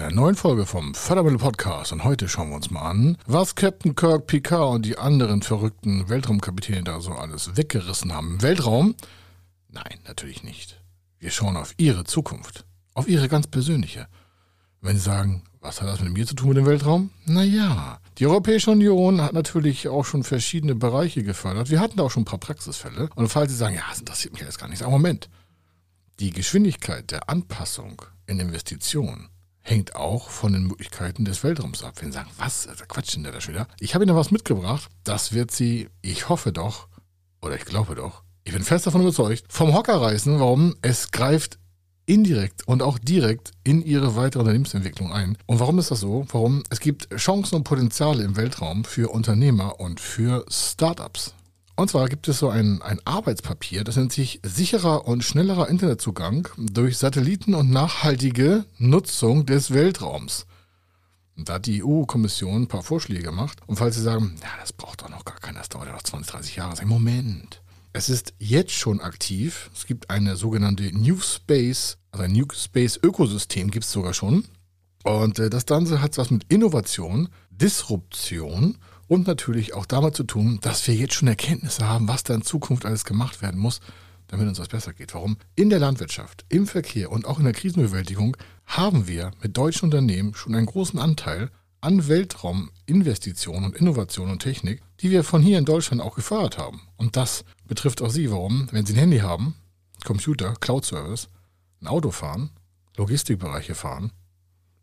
einer neuen Folge vom Fördermittel Podcast und heute schauen wir uns mal an, was Captain Kirk, Picard und die anderen verrückten Weltraumkapitäne da so alles weggerissen haben Weltraum. Nein, natürlich nicht. Wir schauen auf ihre Zukunft, auf ihre ganz persönliche. Wenn Sie sagen, was hat das mit mir zu tun mit dem Weltraum? Naja, die Europäische Union hat natürlich auch schon verschiedene Bereiche gefördert. Wir hatten da auch schon ein paar Praxisfälle. Und falls Sie sagen, ja, das interessiert mich jetzt gar nicht, sagen, Moment. Die Geschwindigkeit der Anpassung in Investitionen hängt auch von den Möglichkeiten des Weltraums ab. Wenn Sie sagen, was, also Quatsch denn da schon wieder? Ich habe Ihnen was mitgebracht. Das wird Sie, ich hoffe doch, oder ich glaube doch, ich bin fest davon überzeugt, vom Hocker reißen, warum es greift indirekt und auch direkt in ihre weitere Unternehmensentwicklung ein. Und warum ist das so? Warum? Es gibt Chancen und Potenziale im Weltraum für Unternehmer und für Startups. Und zwar gibt es so ein, ein Arbeitspapier, das nennt sich sicherer und schnellerer Internetzugang durch Satelliten und nachhaltige Nutzung des Weltraums. Und da hat die EU-Kommission ein paar Vorschläge gemacht. Und falls Sie sagen, ja, das braucht doch noch gar keiner, das dauert ja noch 20, 30 Jahre, sag ich, Moment. Es ist jetzt schon aktiv. Es gibt eine sogenannte New Space, also ein New Space Ökosystem gibt es sogar schon. Und äh, das Ganze hat was mit Innovation, Disruption und natürlich auch damit zu tun, dass wir jetzt schon Erkenntnisse haben, was da in Zukunft alles gemacht werden muss, damit uns das besser geht. Warum? In der Landwirtschaft, im Verkehr und auch in der Krisenbewältigung haben wir mit deutschen Unternehmen schon einen großen Anteil an Weltrauminvestitionen und Innovation und Technik, die wir von hier in Deutschland auch gefördert haben. Und das betrifft auch Sie. Warum? Wenn Sie ein Handy haben, Computer, Cloud-Service, ein Auto fahren, Logistikbereiche fahren,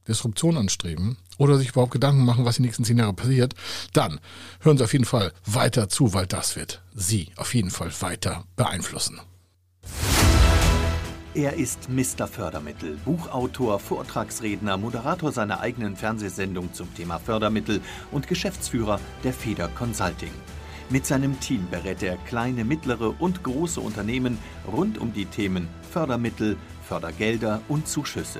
Disruption anstreben oder sich überhaupt Gedanken machen, was die nächsten zehn Jahre passiert, dann hören Sie auf jeden Fall weiter zu, weil das wird Sie auf jeden Fall weiter beeinflussen. Er ist Mr. Fördermittel, Buchautor, Vortragsredner, Moderator seiner eigenen Fernsehsendung zum Thema Fördermittel und Geschäftsführer der Feder Consulting. Mit seinem Team berät er kleine, mittlere und große Unternehmen rund um die Themen Fördermittel, Fördergelder und Zuschüsse.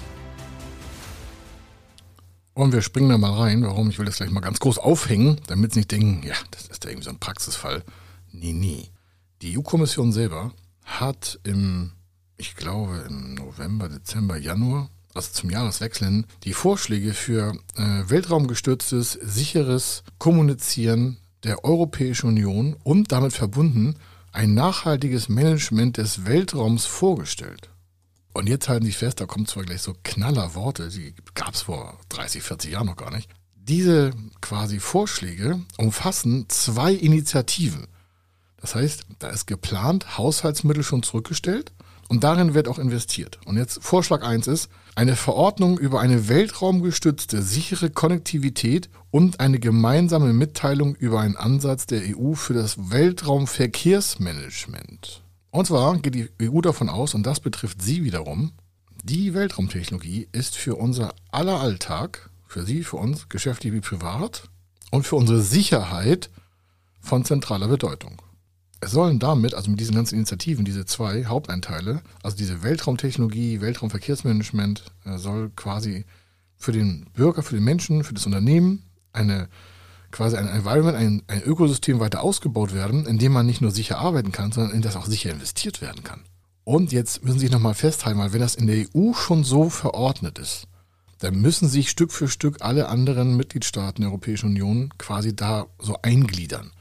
Und wir springen da mal rein. Warum? Ich will das gleich mal ganz groß aufhängen, damit Sie nicht denken, ja, das ist ja irgendwie so ein Praxisfall. Nee, nee. Die EU-Kommission selber hat im, ich glaube, im November, Dezember, Januar, also zum Jahreswechsel die Vorschläge für äh, weltraumgestütztes, sicheres Kommunizieren der Europäischen Union und damit verbunden ein nachhaltiges Management des Weltraums vorgestellt. Und jetzt halten Sie fest, da kommen zwar gleich so knaller Worte, die gab es vor 30, 40 Jahren noch gar nicht. Diese quasi Vorschläge umfassen zwei Initiativen. Das heißt, da ist geplant, Haushaltsmittel schon zurückgestellt und darin wird auch investiert. Und jetzt Vorschlag 1 ist, eine Verordnung über eine weltraumgestützte, sichere Konnektivität und eine gemeinsame Mitteilung über einen Ansatz der EU für das Weltraumverkehrsmanagement. Und zwar geht die EU davon aus, und das betrifft Sie wiederum, die Weltraumtechnologie ist für unser aller Alltag, für Sie, für uns, geschäftlich wie privat und für unsere Sicherheit von zentraler Bedeutung. Es sollen damit, also mit diesen ganzen Initiativen, diese zwei Haupteinteile, also diese Weltraumtechnologie, Weltraumverkehrsmanagement, äh, soll quasi für den Bürger, für den Menschen, für das Unternehmen eine quasi ein Environment, ein, ein Ökosystem weiter ausgebaut werden, in dem man nicht nur sicher arbeiten kann, sondern in das auch sicher investiert werden kann. Und jetzt müssen Sie sich nochmal festhalten, weil wenn das in der EU schon so verordnet ist, dann müssen sich Stück für Stück alle anderen Mitgliedstaaten der Europäischen Union quasi da so eingliedern.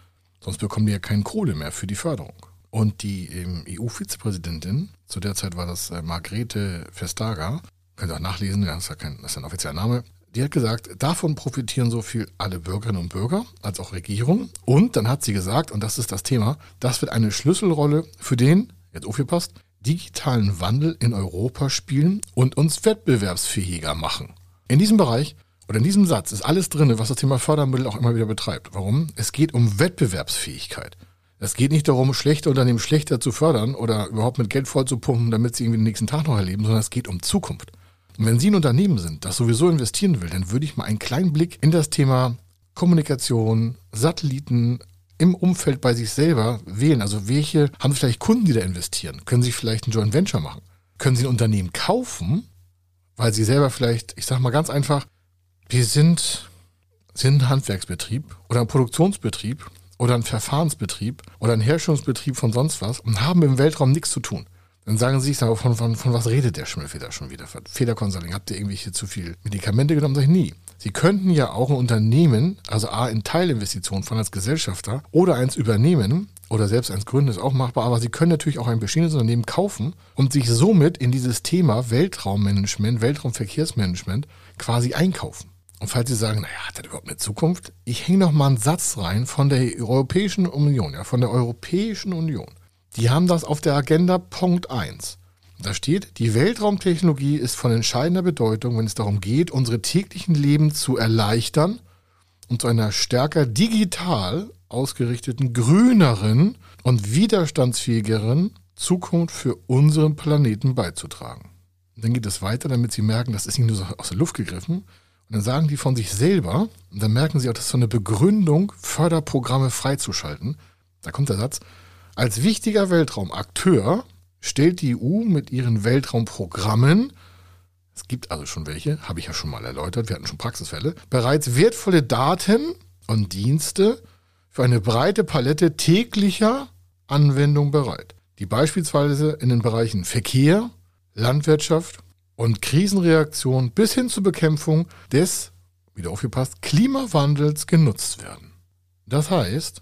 Sonst bekommen die ja keine Kohle mehr für die Förderung. Und die ähm, EU-Vizepräsidentin, zu der Zeit war das äh, Margrethe Vestager, könnt ihr auch nachlesen, das ist ja kein, das ist ein offizieller Name, die hat gesagt, davon profitieren so viel alle Bürgerinnen und Bürger als auch Regierung. Und dann hat sie gesagt, und das ist das Thema, das wird eine Schlüsselrolle für den, jetzt aufgepasst, digitalen Wandel in Europa spielen und uns wettbewerbsfähiger machen. In diesem Bereich oder in diesem Satz ist alles drin, was das Thema Fördermittel auch immer wieder betreibt. Warum? Es geht um Wettbewerbsfähigkeit. Es geht nicht darum, schlechte Unternehmen schlechter zu fördern oder überhaupt mit Geld vollzupumpen, damit sie irgendwie den nächsten Tag noch erleben, sondern es geht um Zukunft. Und wenn Sie ein Unternehmen sind, das sowieso investieren will, dann würde ich mal einen kleinen Blick in das Thema Kommunikation, Satelliten im Umfeld bei sich selber wählen. Also welche haben vielleicht Kunden, die da investieren? Können Sie vielleicht ein Joint Venture machen? Können Sie ein Unternehmen kaufen, weil Sie selber vielleicht, ich sage mal ganz einfach, wir sind, sind ein Handwerksbetrieb oder ein Produktionsbetrieb oder ein Verfahrensbetrieb oder ein Herstellungsbetrieb von sonst was und haben im Weltraum nichts zu tun. Dann sagen sie sich, von, von, von was redet der Schimmelfeder schon wieder? Federkonsulting, habt ihr irgendwelche zu viel Medikamente genommen? Sag ich nie. Sie könnten ja auch ein Unternehmen, also A, in Teilinvestitionen von als Gesellschafter oder eins übernehmen oder selbst eins gründen, ist auch machbar, aber Sie können natürlich auch ein bestehendes Unternehmen kaufen und sich somit in dieses Thema Weltraummanagement, Weltraumverkehrsmanagement quasi einkaufen. Und falls Sie sagen, naja, hat das überhaupt eine Zukunft? Ich hänge noch mal einen Satz rein von der Europäischen Union, ja, von der Europäischen Union. Die haben das auf der Agenda Punkt 1. Da steht, die Weltraumtechnologie ist von entscheidender Bedeutung, wenn es darum geht, unsere täglichen Leben zu erleichtern und zu einer stärker digital ausgerichteten, grüneren und widerstandsfähigeren Zukunft für unseren Planeten beizutragen. Und dann geht es weiter, damit sie merken, das ist nicht nur so aus der Luft gegriffen. Und dann sagen die von sich selber, und dann merken sie auch, das ist so eine Begründung, Förderprogramme freizuschalten. Da kommt der Satz, als wichtiger Weltraumakteur stellt die EU mit ihren Weltraumprogrammen, es gibt also schon welche, habe ich ja schon mal erläutert, wir hatten schon Praxisfälle, bereits wertvolle Daten und Dienste für eine breite Palette täglicher Anwendung bereit, die beispielsweise in den Bereichen Verkehr, Landwirtschaft und Krisenreaktion bis hin zur Bekämpfung des, wieder aufgepasst, Klimawandels genutzt werden. Das heißt,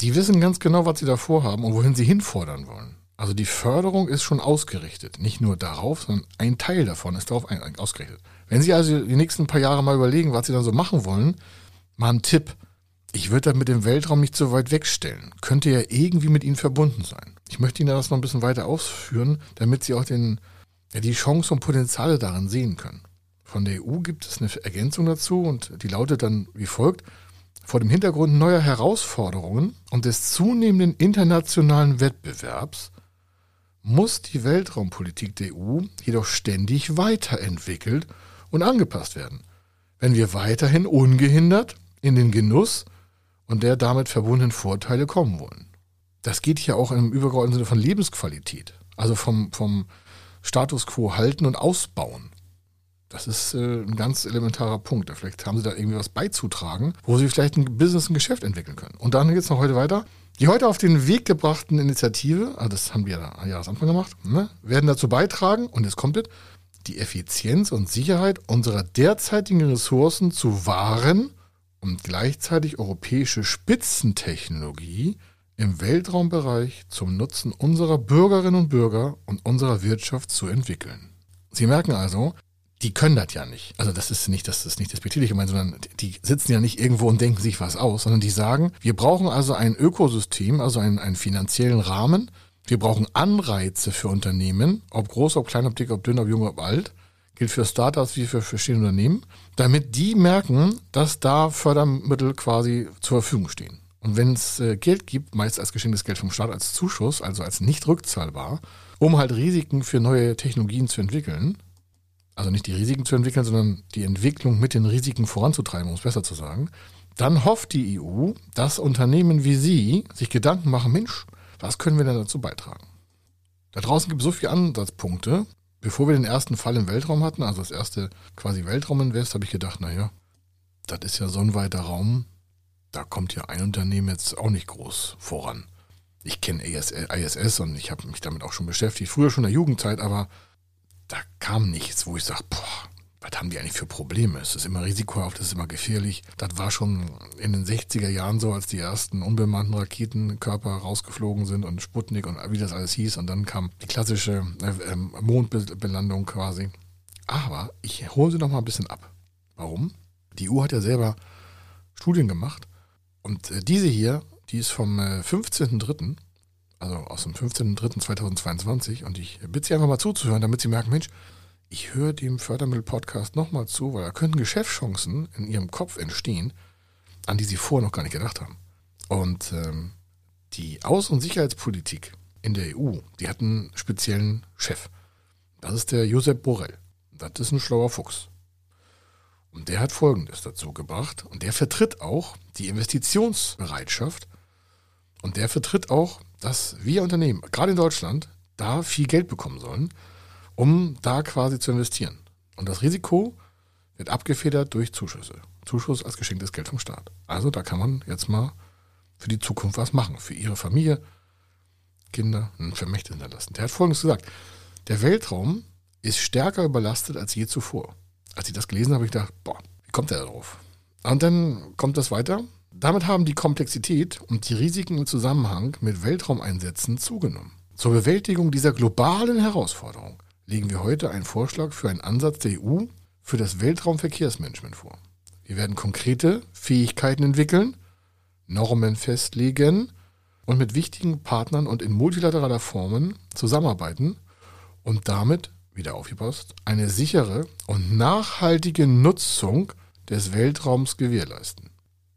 die wissen ganz genau, was sie da vorhaben und wohin sie hinfordern wollen. Also die Förderung ist schon ausgerichtet. Nicht nur darauf, sondern ein Teil davon ist darauf ausgerichtet. Wenn Sie also die nächsten paar Jahre mal überlegen, was Sie dann so machen wollen, mal ein Tipp. Ich würde das mit dem Weltraum nicht so weit wegstellen. Könnte ja irgendwie mit Ihnen verbunden sein. Ich möchte Ihnen das noch ein bisschen weiter ausführen, damit Sie auch den, ja, die Chance und Potenziale darin sehen können. Von der EU gibt es eine Ergänzung dazu und die lautet dann wie folgt. Vor dem Hintergrund neuer Herausforderungen und des zunehmenden internationalen Wettbewerbs muss die Weltraumpolitik der EU jedoch ständig weiterentwickelt und angepasst werden, wenn wir weiterhin ungehindert in den Genuss und der damit verbundenen Vorteile kommen wollen. Das geht hier auch im übergeordneten Sinne von Lebensqualität, also vom, vom Status quo halten und ausbauen. Das ist äh, ein ganz elementarer Punkt. Vielleicht haben Sie da irgendwie was beizutragen, wo Sie vielleicht ein Business, ein Geschäft entwickeln können. Und dann geht es noch heute weiter. Die heute auf den Weg gebrachten Initiative, also das haben wir ja am Jahresanfang gemacht, ne, werden dazu beitragen, und jetzt kommt es, die Effizienz und Sicherheit unserer derzeitigen Ressourcen zu wahren und gleichzeitig europäische Spitzentechnologie im Weltraumbereich zum Nutzen unserer Bürgerinnen und Bürger und unserer Wirtschaft zu entwickeln. Sie merken also, die können das ja nicht. Also das ist nicht, das ist nicht despektierlich gemeint, sondern die sitzen ja nicht irgendwo und denken sich was aus, sondern die sagen, wir brauchen also ein Ökosystem, also einen, einen finanziellen Rahmen. Wir brauchen Anreize für Unternehmen, ob groß, ob klein, ob dick, ob dünn, ob jung, ob alt. Gilt für Startups wie für verschiedene Unternehmen, damit die merken, dass da Fördermittel quasi zur Verfügung stehen. Und wenn es äh, Geld gibt, meist als geschenktes Geld vom Staat als Zuschuss, also als nicht rückzahlbar, um halt Risiken für neue Technologien zu entwickeln, also nicht die Risiken zu entwickeln, sondern die Entwicklung mit den Risiken voranzutreiben, um es besser zu sagen, dann hofft die EU, dass Unternehmen wie Sie sich Gedanken machen, Mensch, was können wir denn dazu beitragen? Da draußen gibt es so viele Ansatzpunkte. Bevor wir den ersten Fall im Weltraum hatten, also das erste quasi Weltrauminvest, habe ich gedacht, naja, das ist ja so ein weiter Raum, da kommt ja ein Unternehmen jetzt auch nicht groß voran. Ich kenne ISS und ich habe mich damit auch schon beschäftigt, früher schon in der Jugendzeit, aber da kam nichts, wo ich sage, boah, was haben die eigentlich für Probleme? Es ist immer risikohaft, es ist immer gefährlich. Das war schon in den 60er Jahren so, als die ersten unbemannten Raketenkörper rausgeflogen sind und Sputnik und wie das alles hieß. Und dann kam die klassische äh, ähm, Mondbelandung quasi. Aber ich hole sie noch mal ein bisschen ab. Warum? Die EU hat ja selber Studien gemacht. Und äh, diese hier, die ist vom äh, 15.03 also aus dem 15.03.2022. Und ich bitte Sie einfach mal zuzuhören, damit Sie merken, Mensch, ich höre dem Fördermittel-Podcast nochmal zu, weil da könnten Geschäftschancen in Ihrem Kopf entstehen, an die Sie vorher noch gar nicht gedacht haben. Und ähm, die Außen- und Sicherheitspolitik in der EU, die hat einen speziellen Chef. Das ist der Josep Borrell. Das ist ein schlauer Fuchs. Und der hat Folgendes dazu gebracht. Und der vertritt auch die Investitionsbereitschaft. Und der vertritt auch, dass wir Unternehmen, gerade in Deutschland, da viel Geld bekommen sollen, um da quasi zu investieren. Und das Risiko wird abgefedert durch Zuschüsse. Zuschuss als geschenktes Geld vom Staat. Also da kann man jetzt mal für die Zukunft was machen. Für ihre Familie, Kinder, ein Vermächtnis hinterlassen. Der hat Folgendes gesagt. Der Weltraum ist stärker überlastet als je zuvor. Als ich das gelesen habe, habe ich gedacht, boah, wie kommt der darauf? Und dann kommt das weiter. Damit haben die Komplexität und die Risiken im Zusammenhang mit Weltraumeinsätzen zugenommen. Zur Bewältigung dieser globalen Herausforderung legen wir heute einen Vorschlag für einen Ansatz der EU für das Weltraumverkehrsmanagement vor. Wir werden konkrete Fähigkeiten entwickeln, Normen festlegen und mit wichtigen Partnern und in multilateraler Formen zusammenarbeiten und damit, wieder aufgepasst, eine sichere und nachhaltige Nutzung des Weltraums gewährleisten.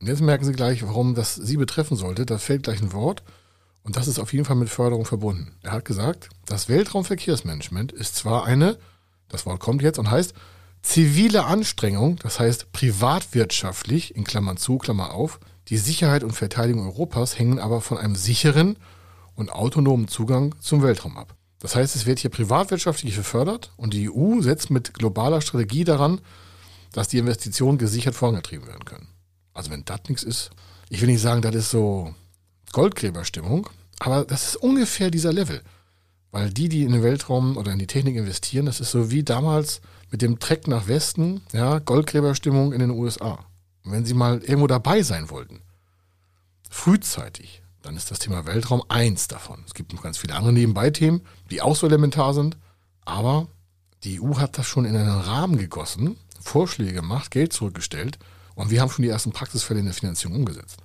Und jetzt merken Sie gleich, warum das Sie betreffen sollte. Da fällt gleich ein Wort und das ist auf jeden Fall mit Förderung verbunden. Er hat gesagt, das Weltraumverkehrsmanagement ist zwar eine, das Wort kommt jetzt und heißt zivile Anstrengung, das heißt privatwirtschaftlich, in Klammern zu, Klammer auf, die Sicherheit und Verteidigung Europas hängen aber von einem sicheren und autonomen Zugang zum Weltraum ab. Das heißt, es wird hier privatwirtschaftlich gefördert und die EU setzt mit globaler Strategie daran, dass die Investitionen gesichert vorangetrieben werden können. Also wenn das nichts ist, ich will nicht sagen, das ist so Goldgräberstimmung, aber das ist ungefähr dieser Level. Weil die, die in den Weltraum oder in die Technik investieren, das ist so wie damals mit dem Treck nach Westen, ja, Goldgräberstimmung in den USA. Und wenn Sie mal irgendwo dabei sein wollten, frühzeitig, dann ist das Thema Weltraum eins davon. Es gibt noch ganz viele andere Nebenbei-Themen, die auch so elementar sind, aber die EU hat das schon in einen Rahmen gegossen, Vorschläge gemacht, Geld zurückgestellt und wir haben schon die ersten Praxisfälle in der Finanzierung umgesetzt.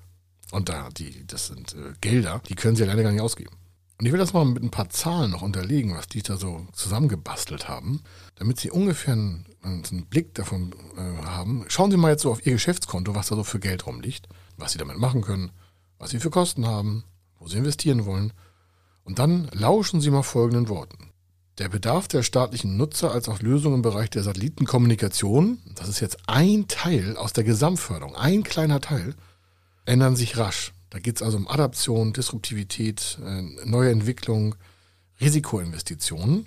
Und da, die, das sind äh, Gelder, die können Sie alleine gar nicht ausgeben. Und ich will das mal mit ein paar Zahlen noch unterlegen, was die da so zusammengebastelt haben, damit Sie ungefähr einen, einen Blick davon äh, haben. Schauen Sie mal jetzt so auf Ihr Geschäftskonto, was da so für Geld rumliegt, was Sie damit machen können, was Sie für Kosten haben, wo Sie investieren wollen. Und dann lauschen Sie mal folgenden Worten. Der Bedarf der staatlichen Nutzer als auch Lösungen im Bereich der Satellitenkommunikation, das ist jetzt ein Teil aus der Gesamtförderung, ein kleiner Teil, ändern sich rasch. Da geht es also um Adaption, Disruptivität, äh, neue Entwicklung, Risikoinvestitionen.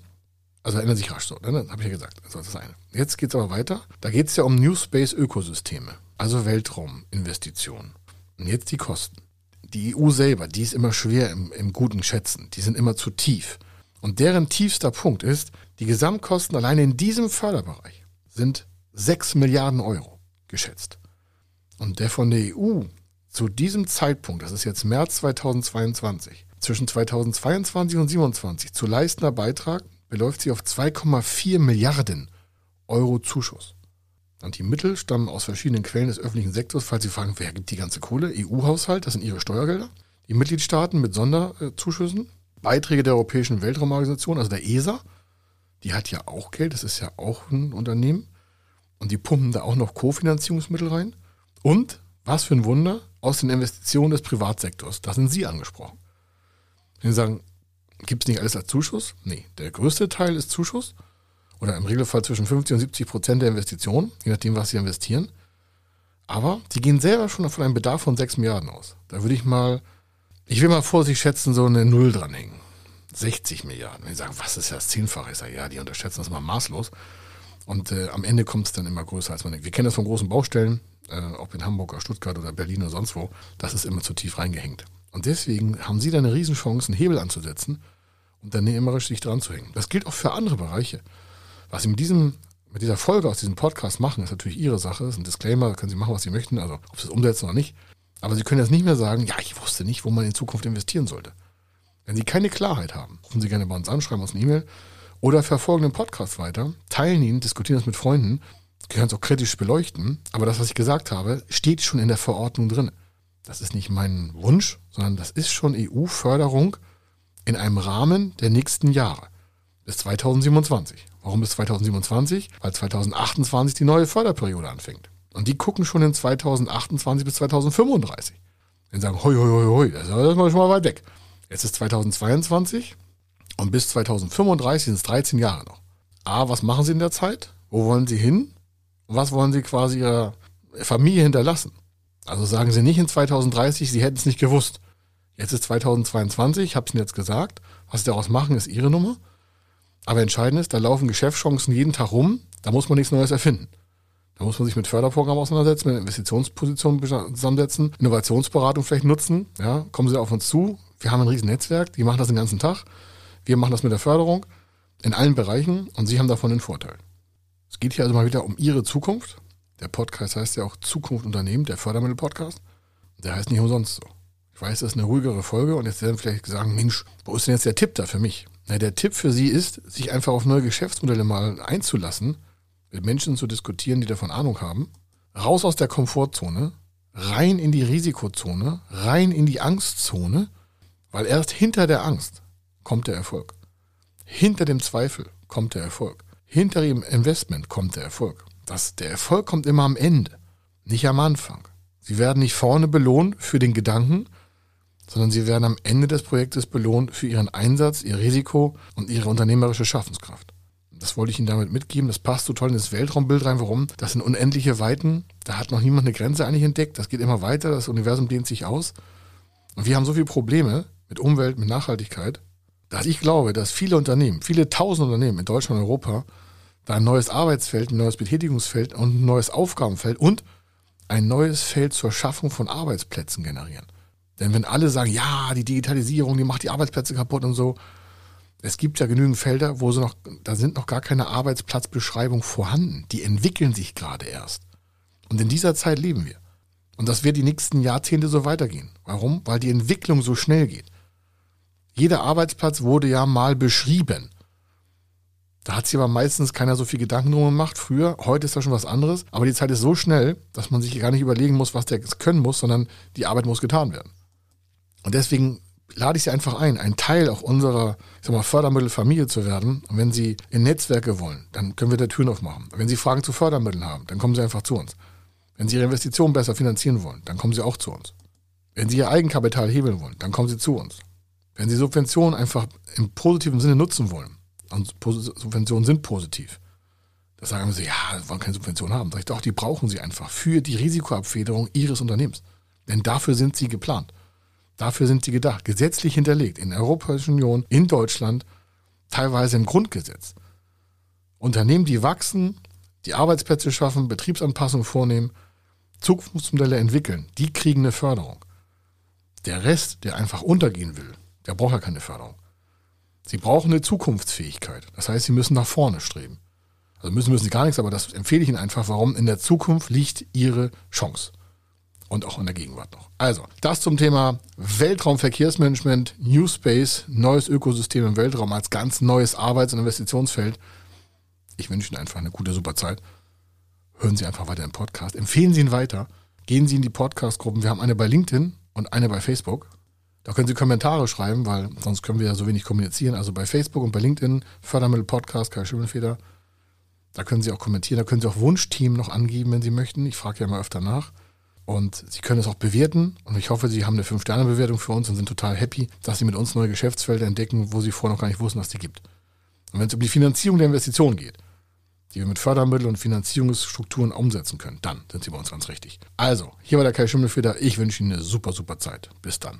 Also ändern sich rasch so, ne? habe ich ja gesagt. Also das ist eine. Jetzt geht es aber weiter. Da geht es ja um New Space Ökosysteme, also Weltrauminvestitionen. Und jetzt die Kosten. Die EU selber, die ist immer schwer im, im guten Schätzen. Die sind immer zu tief. Und deren tiefster Punkt ist, die Gesamtkosten alleine in diesem Förderbereich sind 6 Milliarden Euro geschätzt. Und der von der EU zu diesem Zeitpunkt, das ist jetzt März 2022, zwischen 2022 und 2027 zu leistender Beitrag beläuft sich auf 2,4 Milliarden Euro Zuschuss. Und die Mittel stammen aus verschiedenen Quellen des öffentlichen Sektors. Falls Sie fragen, wer gibt die ganze Kohle? EU-Haushalt, das sind Ihre Steuergelder. Die Mitgliedstaaten mit Sonderzuschüssen, Beiträge der Europäischen Weltraumorganisation, also der ESA, die hat ja auch Geld, das ist ja auch ein Unternehmen. Und die pumpen da auch noch Kofinanzierungsmittel rein. Und, was für ein Wunder, aus den Investitionen des Privatsektors. Da sind Sie angesprochen. Sie sagen, gibt es nicht alles als Zuschuss? Nee, der größte Teil ist Zuschuss oder im Regelfall zwischen 50 und 70 Prozent der Investitionen, je nachdem, was Sie investieren. Aber die gehen selber schon von einem Bedarf von 6 Milliarden aus. Da würde ich mal, ich will mal vor sich schätzen, so eine Null dranhängen. 60 Milliarden. Sie sagen, was ist das Zehnfache? Ich sage, ja, die unterschätzen das mal maßlos. Und äh, am Ende kommt es dann immer größer, als man denkt. Wir kennen das von großen Baustellen äh, ob in Hamburg oder Stuttgart oder Berlin oder sonst wo, das ist immer zu tief reingehängt. Und deswegen haben Sie da eine Riesenchance, einen Hebel anzusetzen und dann immer richtig dran zu hängen. Das gilt auch für andere Bereiche. Was Sie mit diesem mit dieser Folge aus diesem Podcast machen, ist natürlich Ihre Sache. Das ist ein Disclaimer, da können Sie machen, was Sie möchten, also ob Sie es umsetzen oder nicht. Aber Sie können jetzt nicht mehr sagen, ja, ich wusste nicht, wo man in Zukunft investieren sollte. Wenn Sie keine Klarheit haben, rufen Sie gerne bei uns an, schreiben uns eine E-Mail oder verfolgen den Podcast weiter, teilen ihn, diskutieren das mit Freunden können es auch kritisch beleuchten, aber das, was ich gesagt habe, steht schon in der Verordnung drin. Das ist nicht mein Wunsch, sondern das ist schon EU-Förderung in einem Rahmen der nächsten Jahre. Bis 2027. Warum bis 2027? Weil 2028 die neue Förderperiode anfängt. Und die gucken schon in 2028 bis 2035. Die sagen, hoi, hoi, hoi, hoi, das ist schon mal weit weg. Jetzt ist 2022 und bis 2035 sind es 13 Jahre noch. A, was machen sie in der Zeit? Wo wollen Sie hin? Was wollen Sie quasi Ihrer Familie hinterlassen? Also sagen Sie nicht in 2030, Sie hätten es nicht gewusst. Jetzt ist 2022, ich habe es Ihnen jetzt gesagt. Was Sie daraus machen, ist Ihre Nummer. Aber entscheidend ist, da laufen Geschäftschancen jeden Tag rum. Da muss man nichts Neues erfinden. Da muss man sich mit Förderprogrammen auseinandersetzen, mit Investitionspositionen zusammensetzen, Innovationsberatung vielleicht nutzen. Ja, kommen Sie auf uns zu. Wir haben ein riesen Netzwerk, die machen das den ganzen Tag. Wir machen das mit der Förderung in allen Bereichen und Sie haben davon den Vorteil. Es geht hier also mal wieder um Ihre Zukunft. Der Podcast heißt ja auch Zukunft Unternehmen, der Fördermittel-Podcast. Der heißt nicht umsonst so. Ich weiß, das ist eine ruhigere Folge und jetzt werden vielleicht sagen, Mensch, wo ist denn jetzt der Tipp da für mich? Na, der Tipp für Sie ist, sich einfach auf neue Geschäftsmodelle mal einzulassen, mit Menschen zu diskutieren, die davon Ahnung haben, raus aus der Komfortzone, rein in die Risikozone, rein in die Angstzone, weil erst hinter der Angst kommt der Erfolg. Hinter dem Zweifel kommt der Erfolg. Hinter dem Investment kommt der Erfolg. Das, der Erfolg kommt immer am Ende, nicht am Anfang. Sie werden nicht vorne belohnt für den Gedanken, sondern sie werden am Ende des Projektes belohnt für ihren Einsatz, ihr Risiko und ihre unternehmerische Schaffenskraft. Das wollte ich Ihnen damit mitgeben. Das passt so toll in das Weltraumbild rein. Warum? Das sind unendliche Weiten. Da hat noch niemand eine Grenze eigentlich entdeckt. Das geht immer weiter. Das Universum dehnt sich aus. Und wir haben so viele Probleme mit Umwelt, mit Nachhaltigkeit, dass ich glaube, dass viele Unternehmen, viele tausend Unternehmen in Deutschland und Europa da ein neues Arbeitsfeld, ein neues Betätigungsfeld und ein neues Aufgabenfeld und ein neues Feld zur Schaffung von Arbeitsplätzen generieren. Denn wenn alle sagen, ja, die Digitalisierung, die macht die Arbeitsplätze kaputt und so, es gibt ja genügend Felder, wo sie noch, da sind noch gar keine Arbeitsplatzbeschreibung vorhanden. Die entwickeln sich gerade erst. Und in dieser Zeit leben wir. Und das wird die nächsten Jahrzehnte so weitergehen. Warum? Weil die Entwicklung so schnell geht. Jeder Arbeitsplatz wurde ja mal beschrieben. Da hat sich aber meistens keiner so viel Gedanken drum gemacht. Früher, heute ist da schon was anderes. Aber die Zeit ist so schnell, dass man sich gar nicht überlegen muss, was der können muss, sondern die Arbeit muss getan werden. Und deswegen lade ich Sie einfach ein, ein Teil auch unserer ich sag mal, Fördermittelfamilie zu werden. Und wenn Sie in Netzwerke wollen, dann können wir da Türen aufmachen. Wenn Sie Fragen zu Fördermitteln haben, dann kommen Sie einfach zu uns. Wenn Sie Ihre Investitionen besser finanzieren wollen, dann kommen Sie auch zu uns. Wenn Sie Ihr Eigenkapital hebeln wollen, dann kommen Sie zu uns. Wenn Sie Subventionen einfach im positiven Sinne nutzen wollen, und Subventionen sind positiv. Da sagen Sie, ja, wir wollen keine Subventionen haben. Sag ich doch, die brauchen Sie einfach für die Risikoabfederung Ihres Unternehmens. Denn dafür sind sie geplant. Dafür sind sie gedacht. Gesetzlich hinterlegt. In der Europäischen Union, in Deutschland, teilweise im Grundgesetz. Unternehmen, die wachsen, die Arbeitsplätze schaffen, Betriebsanpassungen vornehmen, Zukunftsmodelle entwickeln, die kriegen eine Förderung. Der Rest, der einfach untergehen will, der braucht ja keine Förderung. Sie brauchen eine Zukunftsfähigkeit. Das heißt, sie müssen nach vorne streben. Also müssen müssen sie gar nichts, aber das empfehle ich Ihnen einfach, warum in der Zukunft liegt Ihre Chance. Und auch in der Gegenwart noch. Also, das zum Thema Weltraumverkehrsmanagement, New Space, neues Ökosystem im Weltraum als ganz neues Arbeits- und Investitionsfeld. Ich wünsche Ihnen einfach eine gute, super Zeit. Hören Sie einfach weiter im Podcast. Empfehlen Sie ihn weiter. Gehen Sie in die Podcast-Gruppen. Wir haben eine bei LinkedIn und eine bei Facebook. Da können Sie Kommentare schreiben, weil sonst können wir ja so wenig kommunizieren. Also bei Facebook und bei LinkedIn, Fördermittel Podcast, Kai Schimmelfeder. Da können Sie auch kommentieren. Da können Sie auch Wunschteam noch angeben, wenn Sie möchten. Ich frage ja mal öfter nach. Und Sie können es auch bewerten. Und ich hoffe, Sie haben eine 5-Sterne-Bewertung für uns und sind total happy, dass Sie mit uns neue Geschäftsfelder entdecken, wo Sie vorher noch gar nicht wussten, dass die gibt. Und wenn es um die Finanzierung der Investitionen geht, die wir mit Fördermitteln und Finanzierungsstrukturen umsetzen können, dann sind Sie bei uns ganz richtig. Also, hier war der Kai Schimmelfeder. Ich wünsche Ihnen eine super, super Zeit. Bis dann.